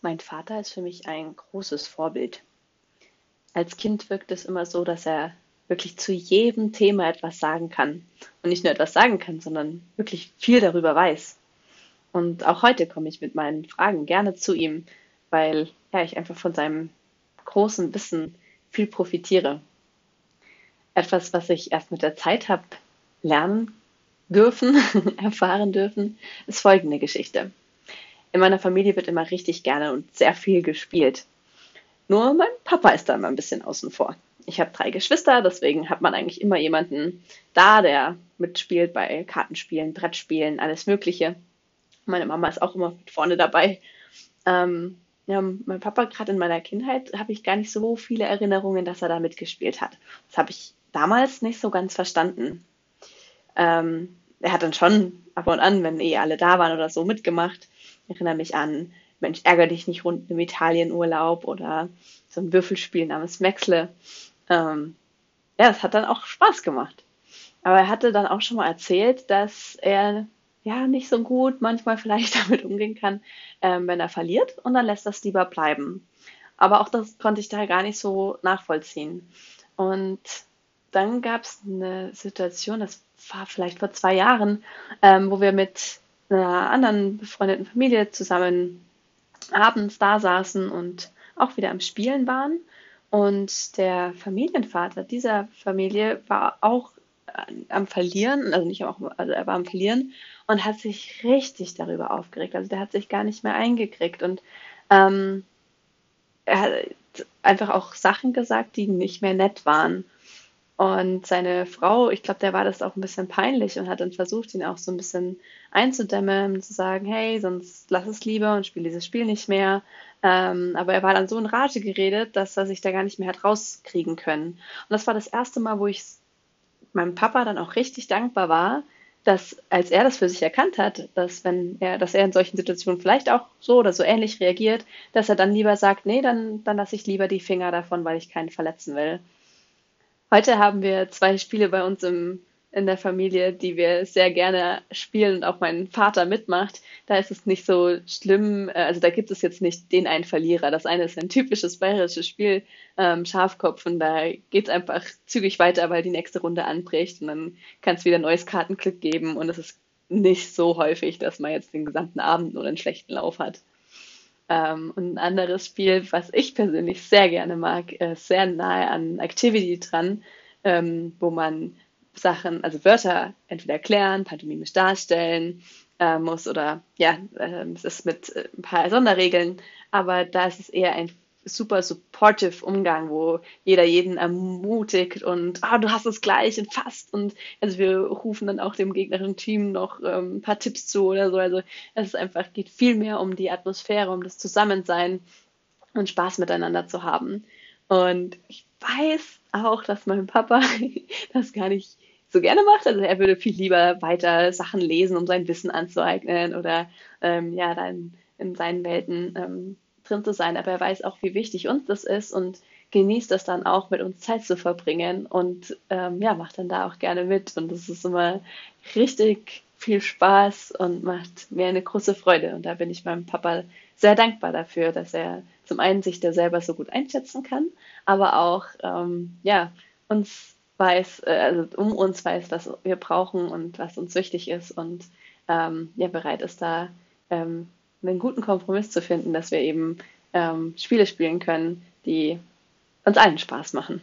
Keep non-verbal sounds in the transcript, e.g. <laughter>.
Mein Vater ist für mich ein großes Vorbild. Als Kind wirkt es immer so, dass er wirklich zu jedem Thema etwas sagen kann. Und nicht nur etwas sagen kann, sondern wirklich viel darüber weiß. Und auch heute komme ich mit meinen Fragen gerne zu ihm, weil ja, ich einfach von seinem großen Wissen viel profitiere. Etwas, was ich erst mit der Zeit habe lernen dürfen, <laughs> erfahren dürfen, ist folgende Geschichte. In meiner Familie wird immer richtig gerne und sehr viel gespielt. Nur mein Papa ist da immer ein bisschen außen vor. Ich habe drei Geschwister, deswegen hat man eigentlich immer jemanden da, der mitspielt bei Kartenspielen, Brettspielen, alles Mögliche. Meine Mama ist auch immer vorne dabei. Ähm, ja, mein Papa, gerade in meiner Kindheit, habe ich gar nicht so viele Erinnerungen, dass er da mitgespielt hat. Das habe ich damals nicht so ganz verstanden. Ähm, er hat dann schon ab und an, wenn eh alle da waren oder so, mitgemacht. Erinnere mich an Mensch, ärger dich nicht rund im Italienurlaub oder so ein Würfelspiel namens Maxle. Ähm, ja, das hat dann auch Spaß gemacht. Aber er hatte dann auch schon mal erzählt, dass er ja nicht so gut manchmal <laughs> vielleicht damit umgehen kann, ähm, wenn er verliert und dann lässt das lieber bleiben. Aber auch das konnte ich da gar nicht so nachvollziehen. Und dann gab es eine Situation, das war vielleicht vor zwei Jahren, ähm, wo wir mit einer anderen befreundeten Familie zusammen abends da saßen und auch wieder am Spielen waren. Und der Familienvater dieser Familie war auch am Verlieren, also nicht auch, also er war am Verlieren und hat sich richtig darüber aufgeregt. Also der hat sich gar nicht mehr eingekriegt und ähm, er hat einfach auch Sachen gesagt, die nicht mehr nett waren. Und seine Frau, ich glaube, der war das auch ein bisschen peinlich und hat dann versucht, ihn auch so ein bisschen einzudämmen, zu sagen, hey, sonst lass es lieber und spiel dieses Spiel nicht mehr. Ähm, aber er war dann so in Rage geredet, dass er sich da gar nicht mehr hat rauskriegen können. Und das war das erste Mal, wo ich meinem Papa dann auch richtig dankbar war, dass als er das für sich erkannt hat, dass wenn er, dass er in solchen Situationen vielleicht auch so oder so ähnlich reagiert, dass er dann lieber sagt, nee, dann, dann lasse ich lieber die Finger davon, weil ich keinen verletzen will. Heute haben wir zwei Spiele bei uns im, in der Familie, die wir sehr gerne spielen und auch mein Vater mitmacht. Da ist es nicht so schlimm. Äh, also da gibt es jetzt nicht den einen Verlierer. Das eine ist ein typisches bayerisches Spiel, ähm, Schafkopf, und da geht es einfach zügig weiter, weil die nächste Runde anbricht und dann kann es wieder neues Kartenglück geben und es ist nicht so häufig, dass man jetzt den gesamten Abend nur einen schlechten Lauf hat. Ähm, und ein anderes Spiel, was ich persönlich sehr gerne mag, ist äh, sehr nahe an Activity dran, ähm, wo man Sachen, also Wörter entweder erklären, pantomimisch darstellen äh, muss oder ja, äh, es ist mit äh, ein paar Sonderregeln, aber da ist es eher ein super supportive Umgang, wo jeder jeden ermutigt und ah, du hast es gleich und fast und also wir rufen dann auch dem gegnerischen Team noch ähm, ein paar Tipps zu oder so. Also es ist einfach geht viel mehr um die Atmosphäre, um das Zusammensein und Spaß miteinander zu haben. Und ich weiß auch, dass mein Papa <laughs> das gar nicht so gerne macht. Also er würde viel lieber weiter Sachen lesen, um sein Wissen anzueignen oder ähm, ja dann in seinen Welten ähm, drin zu sein, aber er weiß auch, wie wichtig uns das ist und genießt das dann auch, mit uns Zeit zu verbringen und ähm, ja, macht dann da auch gerne mit. Und das ist immer richtig viel Spaß und macht mir eine große Freude. Und da bin ich meinem Papa sehr dankbar dafür, dass er zum einen sich da selber so gut einschätzen kann, aber auch ähm, ja, uns weiß, äh, also um uns weiß, was wir brauchen und was uns wichtig ist und ähm, ja, bereit ist da ähm, einen guten Kompromiss zu finden, dass wir eben ähm, Spiele spielen können, die uns allen Spaß machen.